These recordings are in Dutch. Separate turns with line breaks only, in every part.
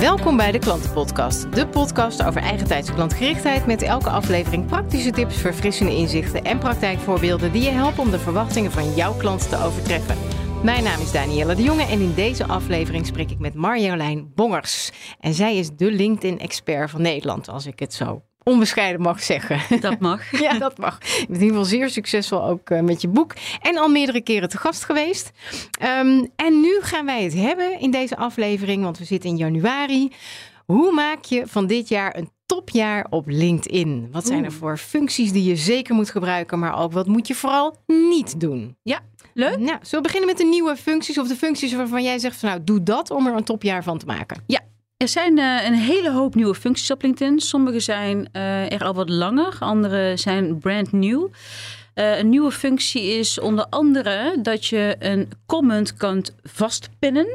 Welkom bij de Klantenpodcast, de podcast over eigentijds klantgerichtheid met elke aflevering praktische tips, verfrissende inzichten en praktijkvoorbeelden die je helpen om de verwachtingen van jouw klanten te overtreffen. Mijn naam is Danielle de Jonge en in deze aflevering spreek ik met Marjolein Bongers. En zij is de LinkedIn-expert van Nederland, als ik het zo onbescheiden mag zeggen.
Dat mag.
ja, dat mag. Je bent in ieder geval zeer succesvol ook uh, met je boek. En al meerdere keren te gast geweest. Um, en nu gaan wij het hebben in deze aflevering, want we zitten in januari. Hoe maak je van dit jaar een topjaar op LinkedIn? Wat zijn er voor functies die je zeker moet gebruiken, maar ook wat moet je vooral niet doen?
Ja, leuk.
Nou, zullen we beginnen met de nieuwe functies of de functies waarvan jij zegt van nou, doe dat om er een topjaar van te maken?
Ja, er zijn uh, een hele hoop nieuwe functies op LinkedIn. Sommige zijn uh, er al wat langer, andere zijn brand nieuw. Uh, een nieuwe functie is onder andere dat je een comment kunt vastpinnen.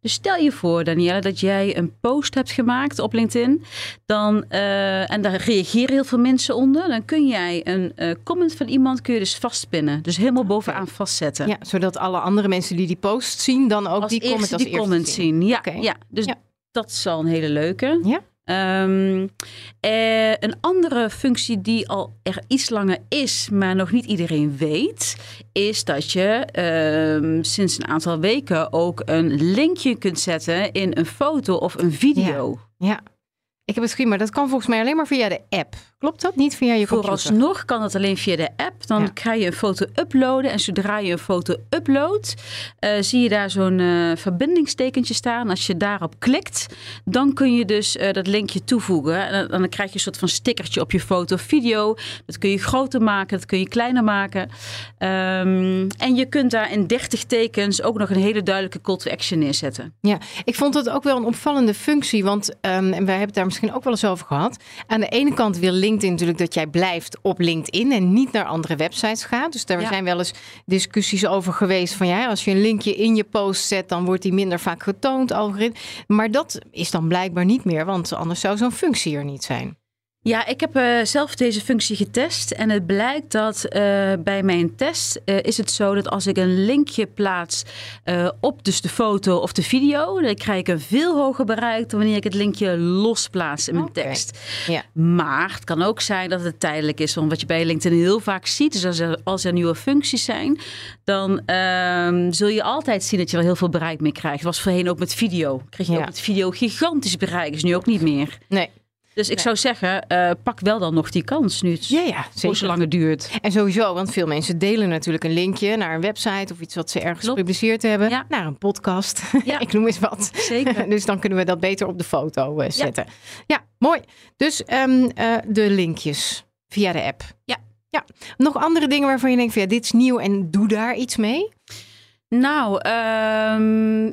Dus stel je voor, Danielle, dat jij een post hebt gemaakt op LinkedIn. Dan, en daar reageren heel veel mensen onder. Dan kun jij een comment van iemand kun je dus vastpinnen. Dus helemaal bovenaan vastzetten.
Ja, zodat alle andere mensen die die post zien, dan ook
als
die comment als
die comment zien. zien. Ja,
okay.
ja, dus ja. Dat is al een hele leuke.
Ja.
Um, eh, een andere functie die al er iets langer is, maar nog niet iedereen weet, is dat je um, sinds een aantal weken ook een linkje kunt zetten in een foto of een video.
Ja. ja. Ik heb het gezien, maar dat kan volgens mij alleen maar via de app. Klopt dat? Niet via je computer?
Vooralsnog kan het alleen via de app. Dan ja. ga je een foto uploaden. En zodra je een foto uploadt, uh, zie je daar zo'n uh, verbindingstekentje staan. Als je daarop klikt, dan kun je dus uh, dat linkje toevoegen. En dan, krijg je een soort van stickertje op je foto of video. Dat kun je groter maken, dat kun je kleiner maken. Um, en je kunt daar in 30 tekens ook nog een hele duidelijke call to action neerzetten.
Ja, ik vond het ook wel een opvallende functie. Want, um, en wij hebben het daar misschien ook wel eens over gehad. Aan de ene kant wil LinkedIn natuurlijk dat jij blijft op LinkedIn en niet naar andere websites gaat. Dus daar ja. zijn wel eens discussies over geweest van ja, als je een linkje in je post zet, dan wordt die minder vaak getoond. Algoritme. Maar dat is dan blijkbaar niet meer, want anders zou zo'n functie er niet zijn.
Ja, ik heb uh, zelf deze functie getest en het blijkt dat uh, bij mijn test uh, is het zo dat als ik een linkje plaats op dus de foto of de video, dan krijg ik een veel hoger bereik dan wanneer ik het linkje losplaats in mijn
okay.
tekst.
Ja.
Maar het kan ook zijn dat het tijdelijk is, want wat je bij LinkedIn heel vaak ziet, is als er, als er nieuwe functies zijn, dan ehm, zul je altijd zien dat je er heel veel bereik mee krijgt. Dat was voorheen ook met video. Kreeg je
Ja.
ook met video gigantisch bereik, is nu ook niet meer.
Nee.
Dus ik
Nee.
zou zeggen, eh, pak wel dan nog die kans nu het
Ja, ja,
voor zolang het duurt.
En sowieso, want veel mensen delen natuurlijk een linkje naar een website of iets wat ze ergens
Klopt.
gepubliceerd hebben.
Ja.
Naar een podcast.
Ja.
ik noem eens wat.
Zeker.
dus dan kunnen we dat beter op de foto eh, zetten. Ja, mooi. Dus ehm, eh, de linkjes via de app.
Ja.
ja. Nog andere dingen waarvan je denkt van ja, dit is nieuw en doe daar iets mee?
Nou, ehm,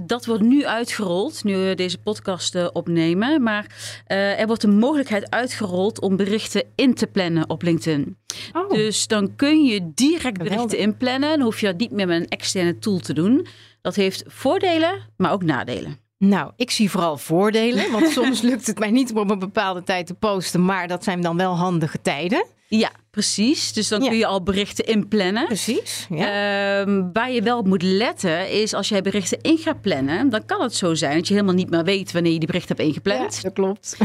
dat wordt nu uitgerold, nu we deze podcast eh, opnemen. Maar eh, er wordt de mogelijkheid uitgerold om berichten in te plannen op LinkedIn.
Oh,
Dus dan kun je direct berichten inplannen. Dan hoef je dat niet meer met een externe tool te doen. Dat heeft voordelen, maar ook nadelen.
nou, ik zie vooral voordelen. Want soms lukt het mij niet om op een bepaalde tijd te posten. Maar dat zijn dan wel handige tijden.
Ja, precies. Dus dan
Ja.
kun je al berichten inplannen.
Precies. Ja.
Ehm, waar je wel op moet letten is als jij berichten in gaat plannen, dan kan het zo zijn dat je helemaal niet meer weet wanneer je die berichten hebt ingepland.
Ja, dat klopt.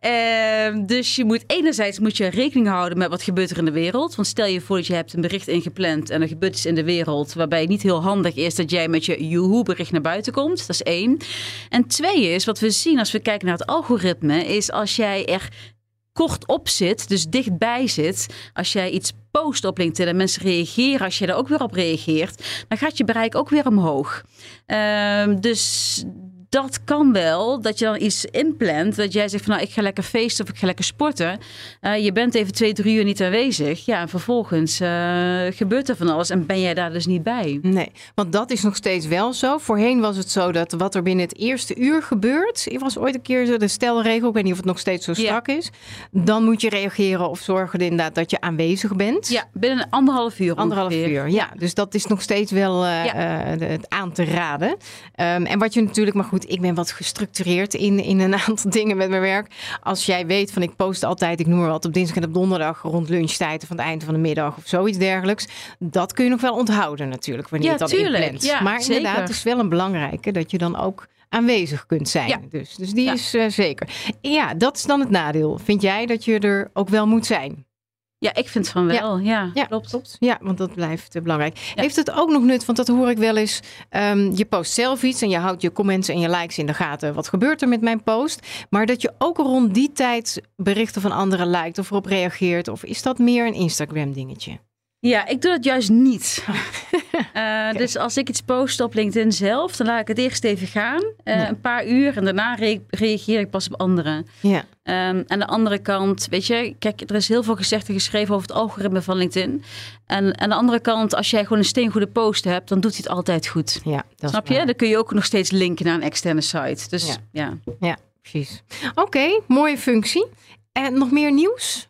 Ehm, dus je moet enerzijds moet je rekening houden met wat gebeurt er in de wereld. Want stel je voor dat je hebt een bericht ingepland en er gebeurt iets in de wereld waarbij het niet heel handig is dat jij met je joehoe bericht naar buiten komt. Dat is één. En twee is wat we zien als we kijken naar het algoritme is als jij er kort op zit, dus dichtbij zit, als jij iets post op LinkedIn en mensen reageren, als je daar ook weer op reageert, dan gaat je bereik ook weer omhoog. Ehm, dus dat kan wel, dat je dan iets inplant. Dat jij zegt van nou, ik ga lekker feesten of ik ga lekker sporten. Uh, je bent even twee, drie uur niet aanwezig. Ja, en vervolgens uh, gebeurt er van alles en ben jij daar dus niet bij.
Nee, want dat is nog steeds wel zo. Voorheen was het zo dat wat er binnen het eerste uur gebeurt. Ik was ooit een keer zo de stelregel, ik weet niet of het nog steeds zo strak is. Dan moet je reageren of zorgen inderdaad dat je aanwezig bent.
Ja, binnen anderhalf uur.
Anderhalf uur, ja. Dus dat is nog steeds wel uh, ja. aan te raden. Um, en wat je natuurlijk, maar goed, ik ben wat gestructureerd in, in een aantal dingen met mijn werk. Als jij weet van ik post altijd, ik noem maar wat, op dinsdag en op donderdag rond lunchtijd of aan het eind van de middag of zoiets dergelijks. Dat kun je nog wel onthouden natuurlijk, wanneer
ja,
je
tuurlijk.
inplant.
Ja,
maar
zeker.
inderdaad, het is wel een belangrijke dat je dan ook aanwezig kunt zijn.
Ja.
Dus, dus die
Ja.
is eh, zeker. Ja, dat is dan het nadeel. Vind jij dat je er ook wel moet zijn?
Ja, ik vind van wel. Ja,
Ja,
klopt.
Ja, want dat blijft eh, belangrijk.
Ja.
Heeft het ook nog nut, want dat hoor ik wel eens. ehm, je post zelf iets en je houdt je comments en je likes in de gaten. Wat gebeurt er met mijn post? Maar dat je ook rond die tijd berichten van anderen liked of erop reageert. Of is dat meer een Instagram dingetje?
Ja, ik doe dat juist niet. Eh, Dus als ik iets post op LinkedIn zelf, dan laat ik het eerst even gaan. eh,
Ja.
Een paar uur en daarna re- reageer ik pas op anderen.
Ja,
Ehm, aan de andere kant, weet je, kijk, er is heel veel gezegd en geschreven over het algoritme van LinkedIn. En aan de andere kant, als jij gewoon een steengoede post hebt, dan doet hij het altijd goed.
ja dat
Snap je? Dan kun je ook nog steeds linken naar een externe site. Dus
Ja.
ja.
Ja, precies. Oké, mooie functie. En nog meer nieuws?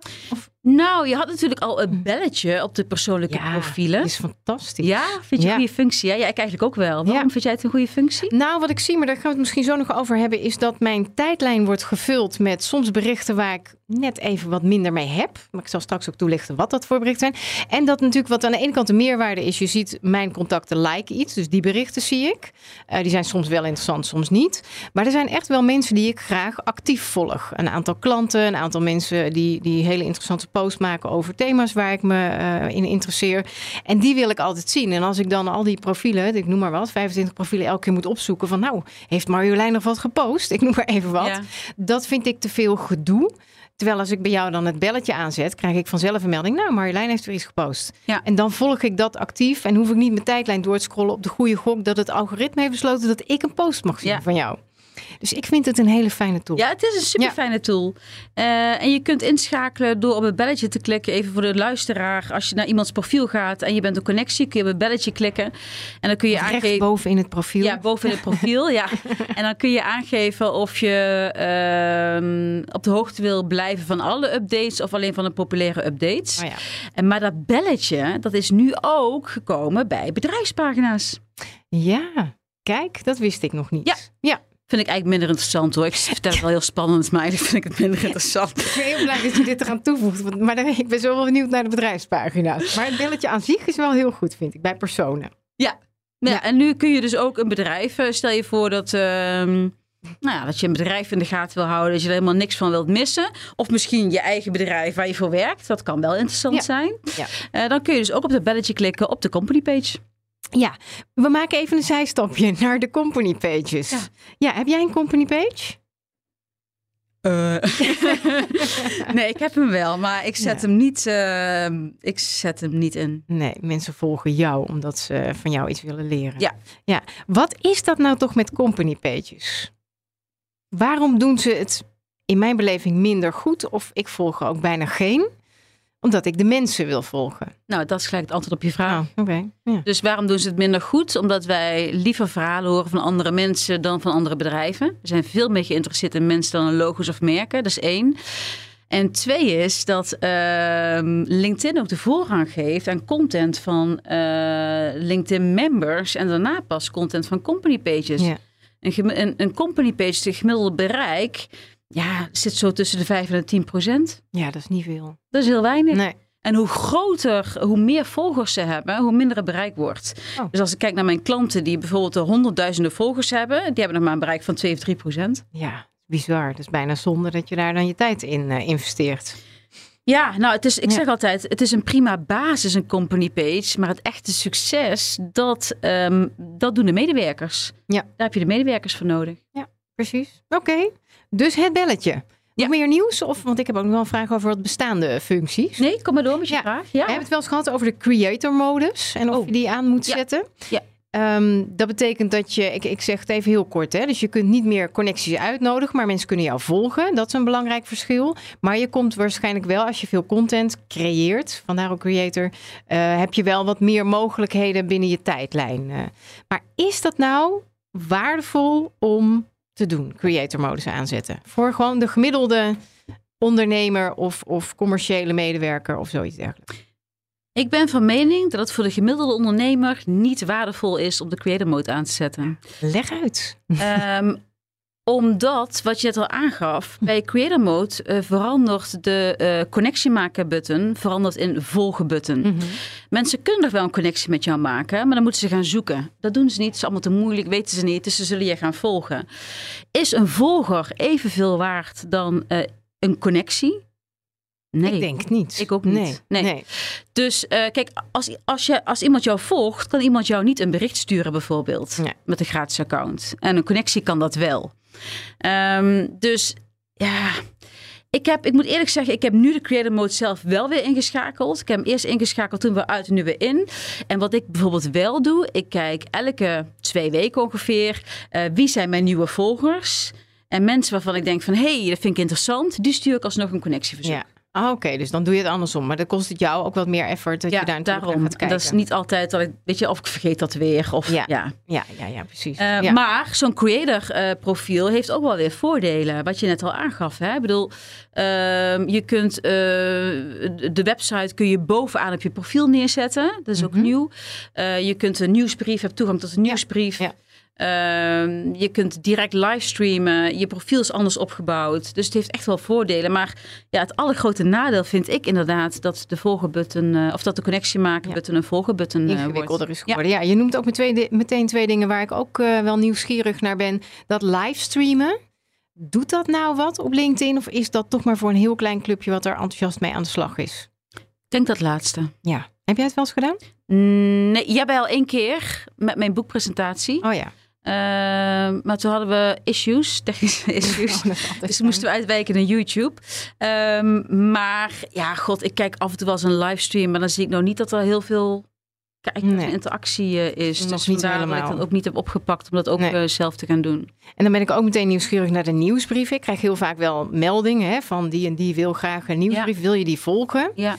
Nou, je had natuurlijk al een belletje op de persoonlijke
Ja,
profielen.
Dat is fantastisch.
Ja, vind je
Ja.
een goede functie? Ja, ja, ik eigenlijk ook wel. Waarom
Ja.
vind jij het een goede functie?
Nou, wat ik zie, maar daar gaan we het misschien zo nog over hebben, is dat mijn tijdlijn wordt gevuld met soms berichten waar ik net even wat minder mee heb. Maar ik zal straks ook toelichten wat dat voor berichten zijn. En dat natuurlijk wat aan de ene kant de meerwaarde is, je ziet mijn contacten like iets, dus die berichten zie ik. Eh, die zijn soms wel interessant, soms niet. Maar er zijn echt wel mensen die ik graag actief volg. Een aantal klanten, een aantal mensen die, die hele interessante posts maken over thema's waar ik me eh, in interesseer. En die wil ik altijd zien. En als ik dan al die profielen, ik noem maar wat, 25 profielen elke keer moet opzoeken van nou, heeft Marjolein nog wat gepost? Ik noem maar even wat.
Ja.
Dat vind ik te veel gedoe. Terwijl als ik bij jou dan het belletje aanzet, krijg ik vanzelf een melding. Nou, Marjolein heeft weer iets gepost.
Ja.
En dan volg ik dat actief en hoef ik niet mijn tijdlijn door te scrollen op de goede gok dat het algoritme heeft besloten dat ik een post mag zien
Ja.
van jou. Dus ik vind het een hele fijne tool.
Ja, het is een super fijne tool. Eh, en je kunt inschakelen door op het belletje te klikken. Even voor de luisteraar. Als je naar iemands profiel gaat en je bent op connectie, kun je op het belletje klikken. En dan kun je
Recht
aangeven.
boven in het profiel.
Ja, boven in het profiel, ja. En dan kun je aangeven of je ehm, op de hoogte wil blijven van alle updates of alleen van de populaire updates.
Oh ja.
En maar dat belletje, dat is nu ook gekomen bij bedrijfspagina's.
ja, kijk, dat wist ik nog niet.
Ja.
ja.
Vind ik eigenlijk minder interessant hoor. Ik vertel het wel heel spannend, maar eigenlijk vind ik het minder interessant.
Ik ben heel blij dat je dit eraan toevoegt. want- Maar dan- ik ben zo wel benieuwd naar de bedrijfspagina's. Maar het belletje aan zich is wel heel goed, vind ik, bij personen.
Ja. Ja,
Ja.
en nu kun je dus ook een bedrijf. eh, Stel je voor dat, ehm, nou ja, dat je een bedrijf in de gaten wil houden. Dat je er helemaal niks van wilt missen. Of misschien je eigen bedrijf waar je voor werkt. Dat kan wel interessant
Ja.
zijn.
Ja.
Eh, dan kun je dus ook op dat belletje klikken op de company page.
Ja, we maken even een zijstapje naar de company pages. Ja,
Ja.
heb jij een company page?
nee, ik heb hem wel, maar ik zet,
Ja.
hem, niet, eh, ik zet hem niet in.
Nee, mensen volgen jou omdat ze van jou iets willen leren.
Ja.
ja. Wat is dat nou toch met company pages? Waarom doen ze het in mijn beleving minder goed? Of ik volg er ook bijna geen? Omdat ik de mensen wil volgen.
Nou, dat is gelijk het antwoord op je vraag.
Ah, oké. Ja.
Dus waarom doen ze het minder goed? Omdat wij liever verhalen horen van andere mensen dan van andere bedrijven. We zijn veel meer geïnteresseerd in mensen dan in logos of merken. Dat is één. En twee is dat ehm, LinkedIn ook de voorrang geeft aan content van eh, LinkedIn members. En daarna pas content van company pages.
Ja.
Een, een company page, de gemiddelde bereik, ja, zit zo tussen de 5 en de 10 procent.
ja, dat is niet veel.
Dat is heel weinig.
Nee.
En hoe groter, hoe meer volgers ze hebben, hoe minder het bereik wordt.
Oh.
Dus als ik kijk naar mijn klanten die bijvoorbeeld de honderdduizenden volgers hebben, die hebben nog maar een bereik van 2 of 3 procent.
Ja, bizar. Dat is bijna zonde dat je daar dan je tijd in eh, investeert.
Ja, nou, het is, ik
Ja.
zeg altijd, het is een prima basis, een company page. Maar het echte succes, dat, ehm, dat doen de medewerkers.
Ja.
Daar heb je de medewerkers voor nodig.
Precies. Oké, dus het belletje. Nog
Ja.
meer nieuws? Of, want ik heb ook nog wel een vraag over wat bestaande functies.
Nee, kom maar door met je
Ja.
vraag.
We
Ja.
hebben het wel eens gehad over de creator modus en of
Oh.
je die aan moet zetten.
Ja.
Ehm, dat betekent dat je, ik, ik zeg het even heel kort, hè, dus je kunt niet meer connecties uitnodigen, maar mensen kunnen jou volgen. Dat is een belangrijk verschil. Maar je komt waarschijnlijk wel, als je veel content creëert, vandaar ook creator, uh, heb je wel wat meer mogelijkheden binnen je tijdlijn. Uh, maar is dat nou waardevol om te doen, creator modus aanzetten? Voor gewoon de gemiddelde ondernemer of, of commerciële medewerker of zoiets dergelijks?
Ik ben van mening dat het voor de gemiddelde ondernemer niet waardevol is om de creator mode aan te zetten.
Leg uit.
Um, omdat, wat je net al aangaf, bij Creator Mode uh, verandert de uh, connectie maken button verandert in volgen button. Mm -hmm. Mensen kunnen nog wel een connectie met jou maken, maar dan moeten ze gaan zoeken. Dat doen ze niet, het is allemaal te moeilijk, weten ze niet, dus ze zullen je gaan volgen. Is een volger evenveel waard dan uh, een connectie?
Nee. Ik denk niet.
Ik ook niet. Nee. nee. Dus uh, kijk, als, als, je, als iemand jou volgt, kan iemand jou niet een bericht sturen bijvoorbeeld. Nee. Met een gratis account. En een connectie kan dat wel. Um, dus ja, ik, heb, ik moet eerlijk zeggen, ik heb nu de creator mode zelf wel weer ingeschakeld. Ik heb hem eerst ingeschakeld, toen we uit en nu weer in. En wat ik bijvoorbeeld wel doe, ik kijk elke twee weken ongeveer, uh, wie zijn mijn nieuwe volgers? En mensen waarvan ik denk van, hé, hey, dat vind ik interessant, die stuur ik alsnog een connectieverzoek.
Ja. Ah, Oké, dus dan doe je het andersom. Maar dan kost het jou ook wat meer effort dat
ja,
je daar
daarom.
gaat kijken.
Dat is niet altijd dat ik, weet je, of ik vergeet dat weer. Of,
ja.
Ja.
Ja, ja, ja, precies.
Uh,
ja.
Maar zo'n creator uh, profiel heeft ook wel weer voordelen. Wat je net al aangaf. Hè? Ik bedoel, uh, je kunt eh, de website kun je bovenaan op je profiel neerzetten. Dat is ook mm -hmm. nieuw. je kunt een nieuwsbrief, hebt toegang tot een nieuwsbrief.
Ja.
Uh, je kunt direct livestreamen. Je profiel is anders opgebouwd. Dus het heeft echt wel voordelen. Maar ja, het allergrote nadeel vind ik inderdaad dat de volgenbutton, uh, of dat de connectie maken button een volgenbutton uh,
ingewikkelder is geworden. Ja. ja. je noemt ook meteen, meteen twee dingen waar ik ook uh, wel nieuwsgierig naar ben. Dat livestreamen. Doet dat nou wat op LinkedIn? Of is dat toch maar voor een heel klein clubje wat er enthousiast mee aan de slag is?
Ik denk dat laatste.
Ja. Heb jij het wel eens gedaan?
Nee, jij al één keer met mijn boekpresentatie.
Oh ja.
Uh, maar toen hadden we issues, technische issues. Oh, dus moesten we uitwijken naar YouTube. Um, maar ja, god, ik kijk af en toe wel eens een livestream. Maar dan zie ik nou niet dat er heel veel kijk, nee. interactie uh, is.
Nog
dus
niet helemaal.
dat ik dan ook niet heb opgepakt om dat ook nee. uh, zelf te gaan doen.
En dan ben ik ook meteen nieuwsgierig naar de nieuwsbrieven. Ik krijg heel vaak wel meldingen hè, van die en die wil graag een nieuwsbrief. Ja. Wil je die volgen?
Ja.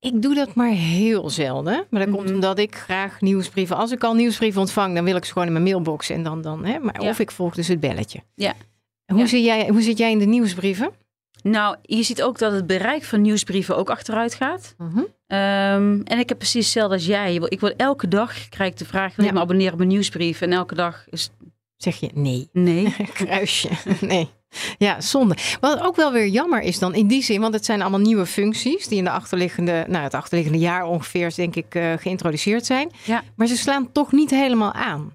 Ik doe dat maar heel zelden. Maar dat mm -hmm. komt omdat ik graag nieuwsbrieven... Als ik al nieuwsbrieven ontvang, dan wil ik ze gewoon in mijn mailbox. En dan, dan, hè? Maar ja. Of ik volg dus het belletje.
Ja.
Hoe, ja. Zit jij, hoe zit jij in de nieuwsbrieven?
Nou, je ziet ook dat het bereik van nieuwsbrieven ook achteruit gaat.
Mhm.
Mm -hmm. um, en ik heb precies hetzelfde als jij. Ik word elke dag krijg ik de vraag: wil je ja. me abonneren op mijn nieuwsbrief? En elke dag is.
Zeg je nee.
Nee.
Kruisje. Nee. Ja, zonde. Wat ook wel weer jammer is dan in die zin, want het zijn allemaal nieuwe functies die in de achterliggende, nou, het achterliggende jaar ongeveer, denk ik, uh, geïntroduceerd zijn.
Ja.
Maar ze slaan toch niet helemaal aan.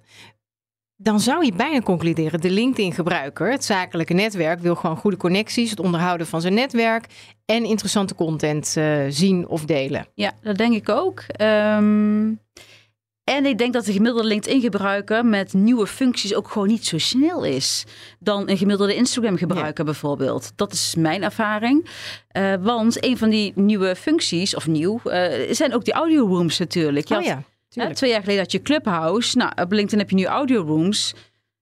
Dan zou je bijna concluderen, de LinkedIn-gebruiker, het zakelijke netwerk, wil gewoon goede connecties, het onderhouden van zijn netwerk en interessante content uh, zien of delen.
Ja, dat denk ik ook. Um... En ik denk dat de gemiddelde LinkedIn-gebruiker met nieuwe functies ook gewoon niet zo snel is dan een gemiddelde Instagram-gebruiker ja. bijvoorbeeld. Dat is mijn ervaring. Uh, want een van die nieuwe functies, of nieuw, uh, zijn ook die audio rooms natuurlijk.
Je oh ja,
uh, twee jaar geleden had je Clubhouse. Nou, op LinkedIn heb je nu audio rooms.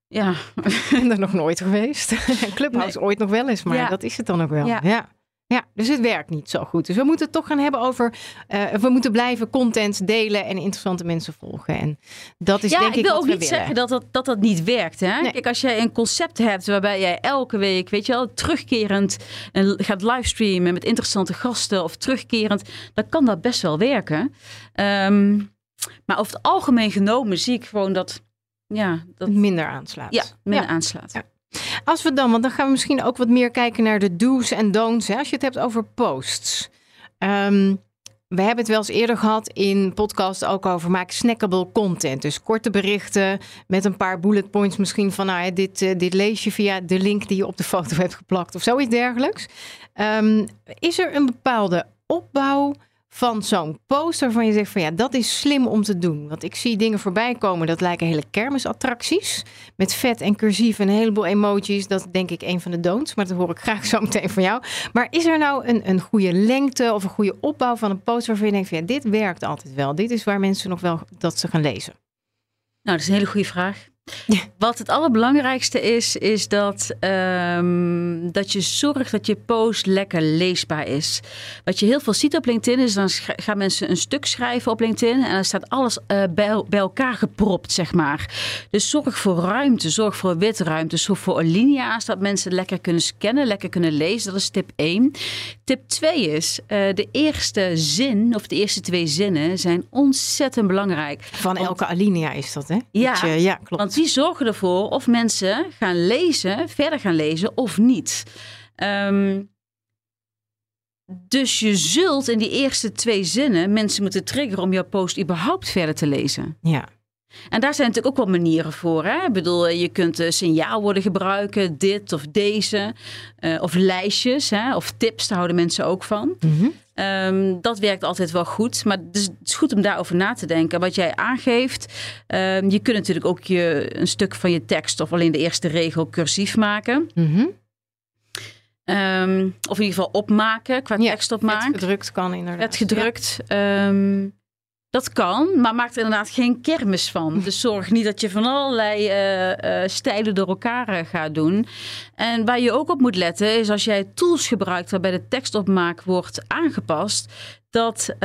Ja.
Ik ben er nog nooit geweest. Clubhouse nee. ooit nog wel eens, maar ja. dat is het dan ook wel.
Ja.
Ja. Dus het werkt niet zo goed. Dus we moeten het toch gaan hebben over. Uh, we moeten blijven content delen en interessante mensen volgen. En dat is
ja,
denk ik.
ik wil ook niet
willen.
zeggen dat dat, dat dat niet werkt. Hè? Nee. Kijk, als jij een concept hebt waarbij jij elke week, weet je wel, terugkerend en gaat livestreamen met interessante gasten of terugkerend, dan kan dat best wel werken. Um, maar over het algemeen genomen zie ik gewoon dat. Ja, dat
minder aanslaat.
Ja, minder ja. aanslaat.
Ja. Als we dan, want dan gaan we misschien ook wat meer kijken naar de do's en don'ts. Hè, als je het hebt over posts. Um, we hebben het wel eens eerder gehad in podcast ook over maak snackable content. Dus korte berichten met een paar bullet points misschien van nou, dit, uh, dit lees je via de link die je op de foto hebt geplakt of zoiets dergelijks. Um, is er een bepaalde opbouw van zo'n post waarvan je zegt van ja, dat is slim om te doen. Want ik zie dingen voorbij komen, dat lijken hele kermisattracties. Met vet en cursief en een heleboel emojis. Dat denk ik een van de don'ts, maar dat hoor ik graag zo meteen van jou. Maar is er nou een, een goede lengte of een goede opbouw van een post waarvan je denkt van ja, dit werkt altijd wel. Dit is waar mensen nog wel dat ze gaan lezen.
Nou, dat is een hele goede vraag. Wat het allerbelangrijkste is, is dat, ehm, dat je zorgt dat je post lekker leesbaar is. Wat je heel veel ziet op LinkedIn is, dan gaan mensen een stuk schrijven op LinkedIn en dan staat alles uh, bij, bij, elkaar gepropt, zeg maar. Dus zorg voor ruimte, zorg voor witruimte, zorg voor alinea's, dat mensen lekker kunnen scannen, lekker kunnen lezen. Dat is tip 1. Tip 2 is, uh, de eerste zin of de eerste twee zinnen zijn ontzettend belangrijk.
Van elke alinea is dat, hè?
Ja,
je, ja klopt
die zorgen ervoor of mensen gaan lezen, verder gaan lezen of niet. Um, dus je zult in die eerste twee zinnen mensen moeten triggeren om jouw post überhaupt verder te lezen.
Ja.
En daar zijn natuurlijk ook wel manieren voor. Hè? Ik bedoel, je kunt uh, signaalwoorden gebruiken, dit of deze. Uh, of lijstjes, hè? of tips, daar houden mensen ook van.
Mm
Um, dat werkt altijd wel goed. Maar het is goed om daarover na te denken. Wat jij aangeeft. Um, je kunt natuurlijk ook je, een stuk van je tekst of alleen de eerste regel cursief maken.
Mm -hmm.
um, of in ieder geval opmaken, qua
ja,
tekst opmaken.
Het gedrukt kan inderdaad.
Het gedrukt. Ja. Dat kan, maar maak er inderdaad geen kermis van. Dus zorg niet dat je van allerlei uh, uh, stijlen door elkaar uh, gaat doen. En waar je ook op moet letten is als jij tools gebruikt waarbij de tekstopmaak wordt aangepast, dat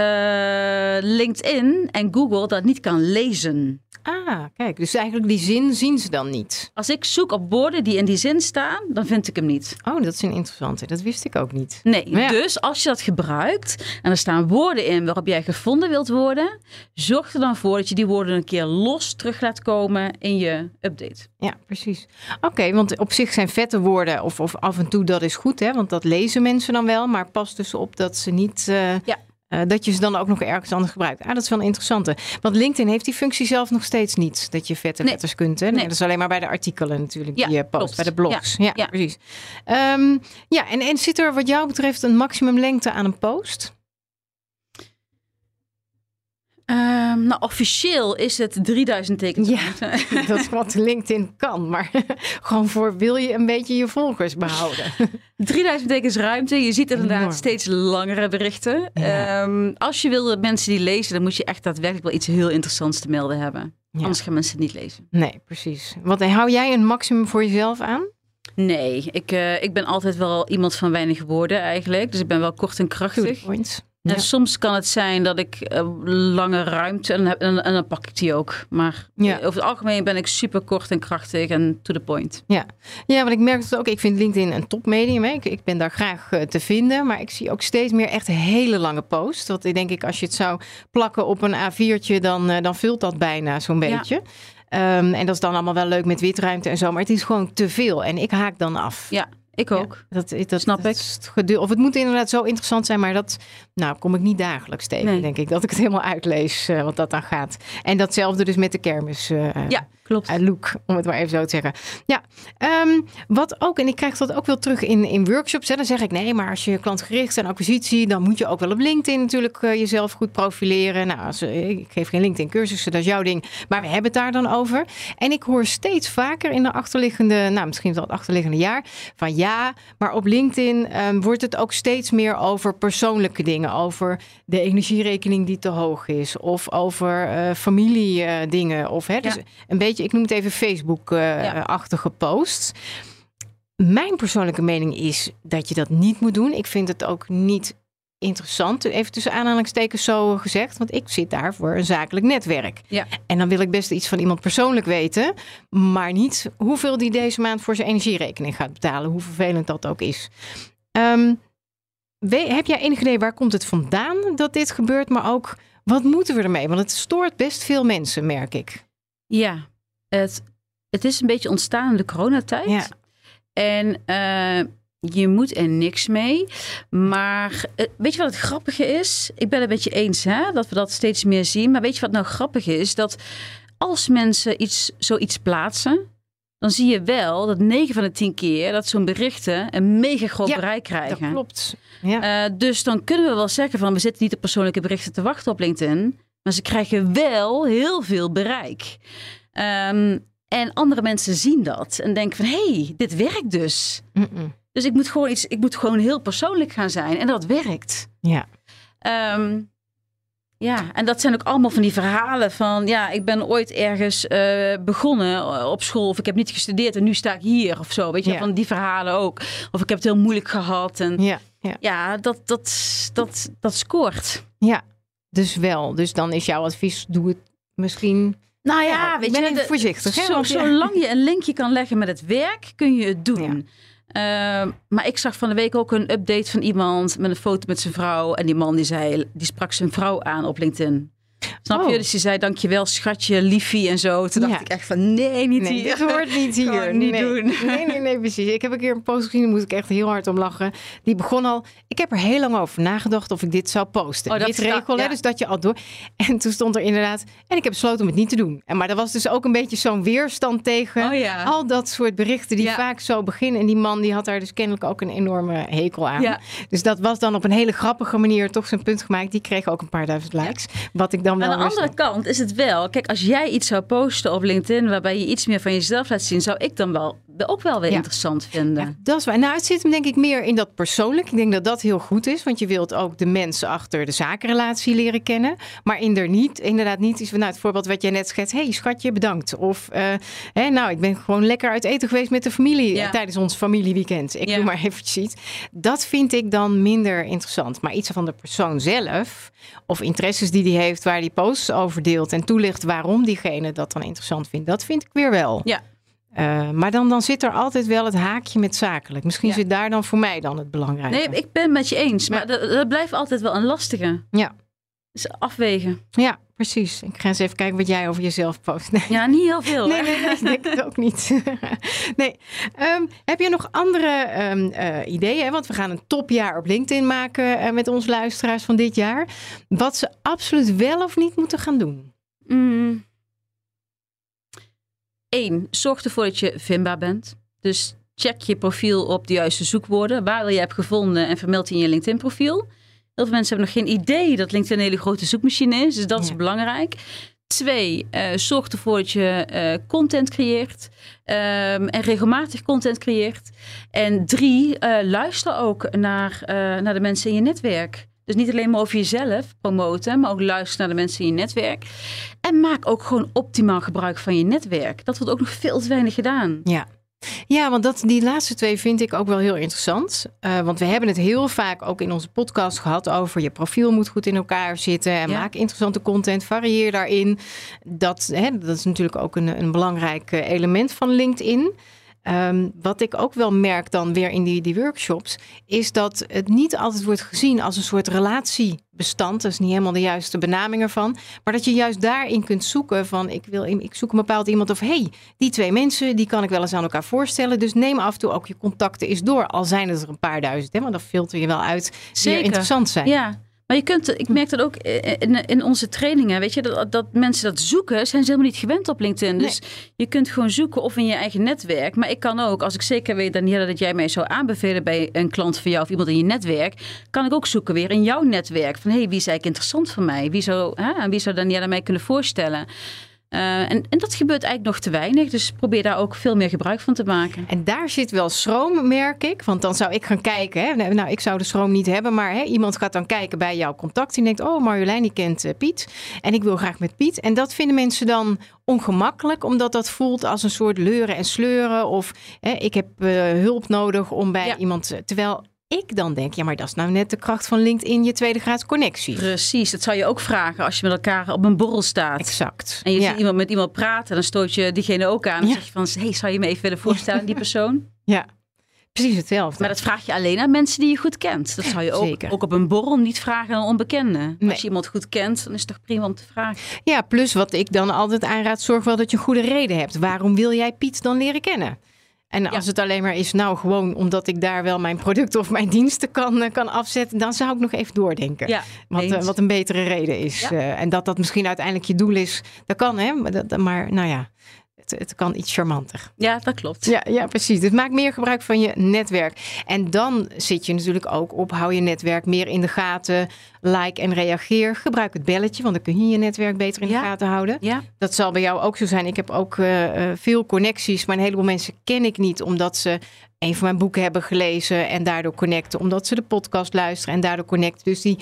LinkedIn en Google dat niet kan lezen.
Ah, kijk, dus eigenlijk die zin zien ze dan niet.
Als ik zoek op woorden die in die zin staan, dan vind ik hem niet.
Oh, dat is een interessante. Dat wist ik ook niet.
Nee, ja. dus als je dat gebruikt en er staan woorden in waarop jij gevonden wilt worden, zorg er dan voor dat je die woorden een keer los terug laat komen in je update.
Ja, precies. Oké, okay, want op zich zijn vette woorden of, of af en toe dat is goed, hè? Want dat lezen mensen dan wel, maar pas dus op dat ze niet. Uh,
ja.
Uh, dat je ze dan ook nog ergens anders gebruikt. Ah, dat is wel een interessante. Want LinkedIn heeft die functie zelf nog steeds niet. Dat je vette
nee.
letters kunt. Hè? Nee,
Nee.
Dat is alleen maar bij de artikelen natuurlijk.
Ja,
die je post.
klopt.
Bij de blogs. Ja,
Ja, ja.
precies. Ehm, ja, en, en zit er wat jou betreft een maximumlengte aan een post?
Ehm, nou, officieel is het 3000 tekens.
Ja. dat is wat LinkedIn kan. Maar gewoon voor wil je een beetje je volgers behouden.
3000 tekens ruimte. Je ziet inderdaad
Enorm.
steeds langere berichten.
Ja.
Ehm, als je wil dat mensen die lezen, dan moet je echt daadwerkelijk wel iets heel interessants te melden hebben.
Ja.
Anders gaan mensen het niet lezen.
Nee, precies. Wat hou jij een maximum voor jezelf aan?
Nee, ik, eh, ik ben altijd wel iemand van weinig woorden eigenlijk. Dus ik ben wel kort en
To the
krachtig. En
Ja.
soms kan het zijn dat ik eh, lange ruimte en, heb- en, en dan pak ik die ook. Maar
Ja.
over het algemeen ben ik super kort en krachtig en to the point.
Ja, want ik merk het ook. Ik vind LinkedIn een topmedium. hè. Ik, ik ben daar graag eh, te vinden. Maar ik zie ook steeds meer echt hele lange posts. Want ik denk ik, als je het zou plakken op een A4'tje, dan, eh, dan vult dat bijna zo'n
Ja.
beetje. Ehm, en dat is dan allemaal wel leuk met witruimte en zo. Maar het is gewoon te veel. En ik haak dan af.
Ja, ik ook.
Dat, dat,
Snap
dat
ik.
Of het moet inderdaad zo interessant zijn, maar dat nou, kom ik niet dagelijks tegen,
Nee.
denk ik. Dat ik het helemaal uitlees eh, wat dat dan gaat. En datzelfde dus met de kermis. eh,
Ja, klopt.
eh, look, om het maar even zo te zeggen. Ja, ehm, wat ook, en ik krijg dat ook wel terug in, in workshops. Hè, dan zeg ik, nee, maar als je klantgericht en acquisitie... dan moet je ook wel op LinkedIn natuurlijk eh, jezelf goed profileren. Nou, als, eh, ik geef geen LinkedIn-cursussen, dat is jouw ding. Maar we hebben het daar dan over. En ik hoor steeds vaker in de achterliggende... nou, misschien wel het achterliggende jaar... van ja, maar op LinkedIn ehm, wordt het ook steeds meer over persoonlijke dingen. Over de energierekening die te hoog is. Of over familiedingen. of hè, dus
Ja.
een beetje, ik noem het even Facebook-achtige posts. Mijn persoonlijke mening is dat je dat niet moet doen. Ik vind het ook niet interessant, even tussen aanhalingstekens zo gezegd. Want ik zit daar voor een zakelijk netwerk.
Ja.
En dan wil ik best iets van iemand persoonlijk weten. Maar niet hoeveel die deze maand voor zijn energierekening gaat betalen. Hoe vervelend dat ook is. Ehm, we- heb jij enig idee waar komt het vandaan dat dit gebeurt? Maar ook, wat moeten we ermee? Want het stoort best veel mensen, merk ik.
Ja, het, het is een beetje ontstaan in de coronatijd.
Ja.
En eh, je moet er niks mee. Maar eh, weet je wat het grappige is? Ik ben het met je eens hè, dat we dat steeds meer zien. Maar weet je wat nou grappig is? Dat als mensen iets, zoiets plaatsen, dan zie je wel dat 9 van de 10 keer dat zo'n berichten een mega groot
Ja,
bereik krijgen.
Dat klopt. Ja.
Eh, dus dan kunnen we wel zeggen van we zitten niet op persoonlijke berichten te wachten op LinkedIn. Maar ze krijgen wel heel veel bereik. Ehm, en andere mensen zien dat en denken van hé, hey, dit werkt dus. Dus ik moet gewoon iets, ik moet gewoon heel persoonlijk gaan zijn en dat werkt.
ja.
Ehm, Ja, en dat zijn ook allemaal van die verhalen van, ja, ik ben ooit ergens uh, begonnen op school of ik heb niet gestudeerd en nu sta ik hier of zo. Weet je,
Ja.
van die verhalen ook. Of ik heb het heel moeilijk gehad. En ja,
Ja, ja.
dat, dat, dat, dat scoort.
ja, dus wel. Dus dan is jouw advies, doe het misschien...
Nou ja,
Ja,
weet
ben
je, de-
voorzichtig, hè,
Zo. Zolang je een linkje kan leggen met het werk, kun je het doen. Ehm, maar ik zag van de week ook een update van iemand met een foto met zijn vrouw. En die man die zei, die sprak zijn vrouw aan op LinkedIn. Snap
Oh.
je? Dus die zei, dankjewel schatje, liefie en zo. Toen dacht ik echt van, nee, niet
Nee,
hier.
dit hoort niet hier.
Niet
nee.
doen.
Nee, nee, nee, precies. Ik heb een keer een post gezien, daar moet ik echt heel hard om lachen. Die begon al, ik heb er heel lang over nagedacht of ik dit zou posten.
Oh, dat
dit regel,
ja.
dus dat je al door... En toen stond er inderdaad, en ik heb besloten om het niet te doen. En, maar dat was dus ook een beetje zo'n weerstand tegen
Oh ja.
al dat soort berichten die vaak zo beginnen. En die man die had daar dus kennelijk ook een enorme hekel aan. Dus dat was dan op een hele grappige manier toch zijn punt gemaakt. Die kreeg ook een paar duizend likes. Wat ik dan wel
Aan de andere kant is het wel, kijk, als jij iets zou posten op LinkedIn waarbij je iets meer van jezelf laat zien, zou ik dan wel ook wel weer
Ja.
interessant vinden.
Ja, dat is waar. Nou, het zit hem denk ik meer in dat persoonlijk. Ik denk dat dat heel goed is, want je wilt ook de mensen achter de zakenrelatie leren kennen. Maar in er niet, inderdaad niet iets van, nou, het voorbeeld wat jij net schetst. hey, schatje, bedankt. Of, eh, hè, nou, ik ben gewoon lekker uit eten geweest met de familie
Ja.
eh, tijdens ons familieweekend. Ik doe maar eventjes iets. Dat vind ik dan minder interessant. Maar iets van de persoon zelf, of interesses die die heeft, waar die posts over deelt en toelicht waarom diegene dat dan interessant vindt, dat vind ik weer wel.
Ja.
Eh, maar dan, dan zit er altijd wel het haakje met zakelijk. Misschien
Ja.
zit daar dan voor mij dan het belangrijke.
Nee, ik ben het met je eens, maar dat, dat blijft altijd wel een lastige.
Ja.
Dus afwegen.
Ja, precies. Ik ga eens even kijken wat jij over jezelf post. Nee.
Ja, niet heel veel.
Nee,
hè?
nee, nee, ik denk het ook niet. nee. Ehm, heb je nog andere ehm, eh, ideeën? Want we gaan een topjaar op LinkedIn maken eh, met onze luisteraars van dit jaar. Wat ze absoluut wel of niet moeten gaan doen.
Mm. Eén, zorg ervoor dat je vindbaar bent. Dus check je profiel op de juiste zoekwoorden. Waar je hebt gevonden en vermeld die in je LinkedIn profiel. Heel veel mensen hebben nog geen idee dat LinkedIn een hele grote zoekmachine is. Dus dat is belangrijk. Twee, eh, zorg ervoor dat je eh, content creëert. ehm, en regelmatig content creëert. En drie, eh, luister ook naar, naar de mensen in je netwerk. Dus niet alleen maar over jezelf promoten, maar ook luister naar de mensen in je netwerk. En maak ook gewoon optimaal gebruik van je netwerk. Dat wordt ook nog veel te weinig gedaan.
Ja. Ja, want dat, die laatste twee vind ik ook wel heel interessant. Eh, want we hebben het heel vaak ook in onze podcast gehad over je profiel moet goed in elkaar zitten. En
Ja.
maak interessante content, varieer daarin. Dat, hè, dat is natuurlijk ook een, een belangrijk eh, element van LinkedIn. Ehm, wat ik ook wel merk dan weer in die, die workshops, is dat het niet altijd wordt gezien als een soort relatiebestand. Dat is niet helemaal de juiste benaming ervan. Maar dat je juist daarin kunt zoeken van ik, wil, ik zoek een bepaald iemand of hey, die twee mensen, die kan ik wel eens aan elkaar voorstellen. Dus neem af en toe ook je contacten eens door. Al zijn het er een paar duizend, hè, want dan filter je wel uit die
Zeker.
er interessant zijn.
Ja, maar je kunt, ik merk dat ook in, in onze trainingen, weet je, dat, dat mensen dat zoeken, zijn ze helemaal niet gewend op LinkedIn. Dus je kunt gewoon zoeken of in je eigen netwerk. Maar ik kan ook, als ik zeker weet, Daniela, dat jij mij zou aanbevelen bij een klant van jou of iemand in je netwerk, kan ik ook zoeken weer in jouw netwerk. Van hé, hey, wie is eigenlijk interessant voor mij? Wie zou, hè, wie zou Daniela mij kunnen voorstellen? Eh, en, en dat gebeurt eigenlijk nog te weinig. Dus probeer daar ook veel meer gebruik van te maken.
En daar zit wel schroom, merk ik. Want dan zou ik gaan kijken. Hè. Nee, Nou, ik zou de schroom niet hebben. Maar hè, iemand gaat dan kijken bij jouw contact. Die denkt, oh Marjolein, die kent eh, Piet. En ik wil graag met Piet. En dat vinden mensen dan ongemakkelijk. Omdat dat voelt als een soort leuren en sleuren. Of hè, ik heb eh, hulp nodig om bij
Ja.
iemand... Terwijl ik dan denk, ja, maar dat is nou net de kracht van LinkedIn. Je tweede graad connectie.
Precies, dat zou je ook vragen als je met elkaar op een borrel staat.
Exact.
En je
ja.
ziet iemand met iemand praten, dan stoot je diegene ook aan. Dan
Ja.
zeg je van, hey, zou je me even willen voorstellen die persoon?
ja, precies hetzelfde.
Maar dat vraag je alleen aan mensen die je goed kent. Dat zou je ook,
Zeker.
ook op een borrel niet vragen aan een onbekende.
Nee.
Als je iemand goed kent, dan is het toch prima om te vragen.
Ja, plus wat ik dan altijd aanraad, zorg wel dat je een goede reden hebt. Waarom wil jij Piet dan leren kennen? En als het alleen maar is, nou gewoon omdat ik daar wel mijn producten of mijn diensten kan, eh, kan afzetten, dan zou ik nog even doordenken.
Ja,
wat, eh, wat een betere reden is.
Ja.
Eh, en dat dat misschien uiteindelijk je doel is, dat kan hè. Maar, maar nou ja, het, het kan iets charmanter.
ja, dat klopt.
Ja, ja, precies. Dus maak meer gebruik van je netwerk. En dan zit je natuurlijk ook op, hou je netwerk meer in de gaten. Like en reageer. Gebruik het belletje, want dan kun je je netwerk beter in
Ja.
de gaten houden.
Ja,
Dat zal bij jou ook zo zijn. Ik heb ook eh, eh, veel connecties, maar een heleboel mensen ken ik niet omdat ze een van mijn boeken hebben gelezen en daardoor connecten. Omdat ze de podcast luisteren en daardoor connecten. Dus die,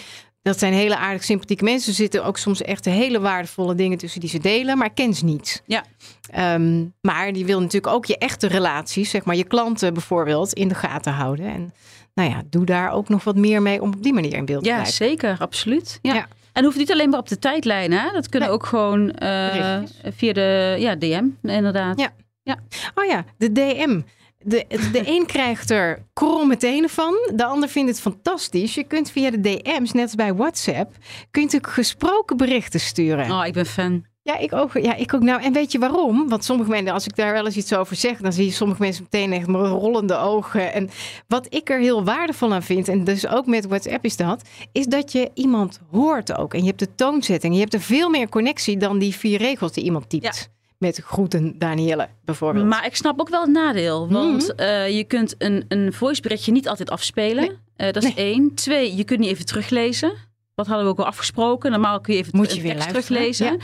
Dat zijn hele aardig sympathieke mensen. Er zitten ook soms echt hele waardevolle dingen tussen die ze delen, maar ik ken ze niet.
Ja.
Ehm, maar die wil natuurlijk ook je echte relaties, zeg maar je klanten bijvoorbeeld, in de gaten houden. En nou ja, doe daar ook nog wat meer mee om op die manier in beeld te
Ja,
blijven.
zeker, absoluut. Ja.
Ja.
En hoeft niet alleen maar op de tijdlijn, hè? Dat kunnen
Nee.
ook gewoon eh, via de ja, DM, inderdaad.
Ja. Oh ja, de DM. De, de een krijgt er kromme tenen van, de ander vindt het fantastisch. Je kunt via de DM's, net als bij WhatsApp, kun je natuurlijk gesproken berichten sturen.
Oh, ik ben fan.
Ja, ik ook. Ja, ik ook. Nou, en weet je waarom? Want sommige mensen, als ik daar wel eens iets over zeg, dan zie je sommige mensen meteen echt met rollende ogen. En wat ik er heel waardevol aan vind, en dus ook met WhatsApp is dat, is dat je iemand hoort ook. En je hebt de toonzetting. Je hebt er veel meer connectie dan die vier regels die iemand typt. Met groeten, Danielle, bijvoorbeeld.
Maar ik snap ook wel het nadeel. Want eh, je kunt een, een voiceberichtje niet altijd afspelen.
Nee.
Eh, dat is één. Twee, je kunt niet even teruglezen. Dat hadden we ook al afgesproken. Normaal kun je even
Moet je weer
teruglezen.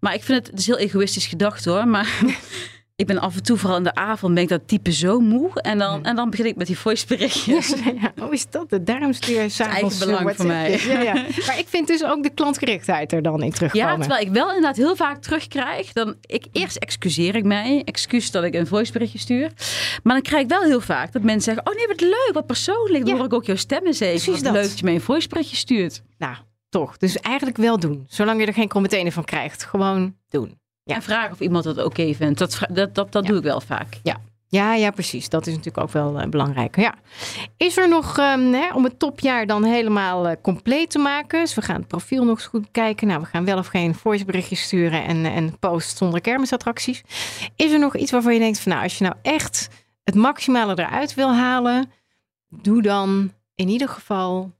Maar ik vind het, het is heel egoïstisch gedacht hoor. Maar ik ben af en toe, vooral in de avond, ben ik dat type zo moe. En dan, en dan begin ik met die voiceberichtjes.
Ja, ja. Oh, is dat het? Daarom stuur je s'avonds
eigen belang voor mij.
WhatsAppjes. Ja, ja. Maar ik vind dus ook de klantgerichtheid er dan in terugkomen.
Ja, terwijl ik wel inderdaad heel vaak terugkrijg. Dan ik, eerst excuseer ik mij. Excuus dat ik een voiceberichtje stuur. Maar dan krijg ik wel heel vaak dat mensen zeggen... Oh nee, wat leuk, wat persoonlijk. Dan hoor ik ook jouw stem eens even.
Precies dat.
leuk dat je mij een voiceberichtje stuurt.
Nou, toch. Dus eigenlijk wel doen. Zolang je er geen kromme tenen van krijgt. Gewoon doen. Ja.
En vragen of iemand het oké vindt. Dat, dat, dat, dat
Ja.
doe ik wel vaak.
Ja, ja, precies. Dat is natuurlijk ook wel eh, belangrijk. Ja. Is er nog, ehm, hè, om het topjaar dan helemaal eh, compleet te maken? Dus we gaan het profiel nog eens goed kijken. Nou, we gaan wel of geen voiceberichtjes sturen en, en post zonder kermisattracties. Is er nog iets waarvan je denkt van, nou, als je nou echt het maximale eruit wil halen, doe dan in ieder geval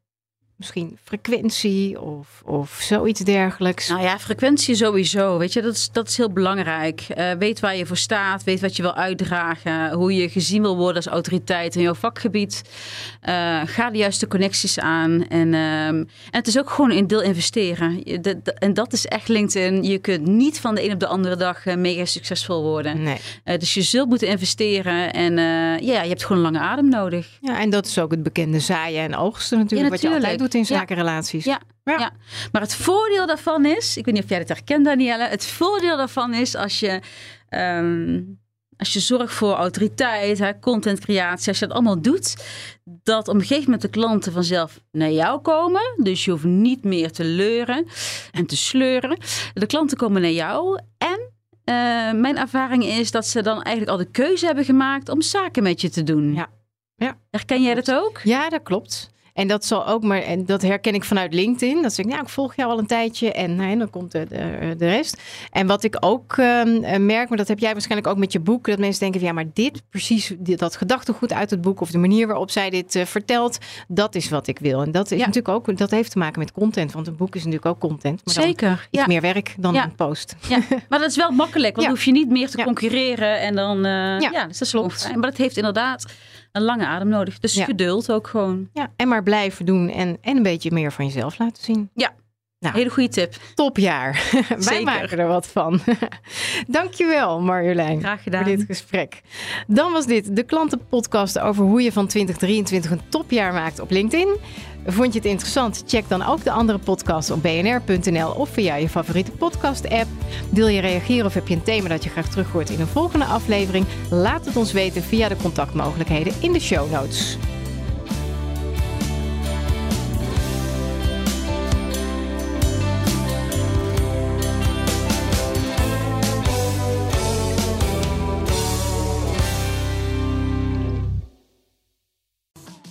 misschien frequentie of, of zoiets dergelijks.
Nou ja, frequentie sowieso. Weet je, dat is, dat is heel belangrijk. Eh, weet waar je voor staat. Weet wat je wil uitdragen. Hoe je gezien wil worden als autoriteit in jouw vakgebied. Eh, ga de juiste connecties aan. En, ehm, en het is ook gewoon een deel investeren. Je- de- de- en dat is echt LinkedIn. Je kunt niet van de een op de andere dag eh, mega succesvol worden.
Nee.
Dus je zult moeten investeren. En ja, je hebt gewoon een lange adem nodig.
Ja, en dat is ook het bekende zaaien en oogsten natuurlijk.
Ja,
Wat je altijd
natuurlijk.
In
Ja.
zaken relaties.
Ja.
Ja.
Ja. Maar het voordeel daarvan is, ik weet niet of jij dit herkent, Danielle. Het voordeel daarvan is als je, ehm, als je zorgt voor autoriteit, hè, contentcreatie, als je dat allemaal doet, dat op een gegeven moment de klanten vanzelf naar jou komen. Dus je hoeft niet meer te leuren en te sleuren. De klanten komen naar jou en eh, mijn ervaring is dat ze dan eigenlijk al de keuze hebben gemaakt om zaken met je te doen.
Ja. Ja.
Herken jij dat ook?
Ja, dat klopt. En dat zal ook maar, en dat herken ik vanuit LinkedIn. Dat zeg ik, nou, ik volg jou al een tijdje en dan komt de, de, de rest. En wat ik ook ehm, eh, merk, maar dat heb jij waarschijnlijk ook met je boek, dat mensen denken van ja, maar dit precies, dit, dat gedachtegoed uit het boek of de manier waarop zij dit eh, vertelt, dat is wat ik wil. En dat is
Ja.
natuurlijk ook, dat heeft te maken met content, want een boek is natuurlijk ook content. Maar
Zeker.
iets
Ja.
meer werk dan
Ja.
een post.
Ja, maar dat is wel makkelijk, want dan hoef je niet meer te concurreren en dan, eh, ja, dus dat is. Maar dat heeft inderdaad een lange adem nodig. Dus
Ja.
geduld ook gewoon.
Ja, en maar blijven doen en, en een beetje meer van jezelf laten zien.
Ja,
Nou.
hele goede tip.
Topjaar. Wij maken er wat van. Dankjewel Marjolein.
Graag gedaan.
Voor dit gesprek. Dan was dit de klantenpodcast over hoe je van 2023 een topjaar maakt op LinkedIn. Vond je het interessant? Check dan ook de andere podcasts op bnr.nl of via je favoriete podcast-app. Wil je reageren of heb je een thema dat je graag terug hoort in een volgende aflevering? Laat het ons weten via de contactmogelijkheden in de show notes.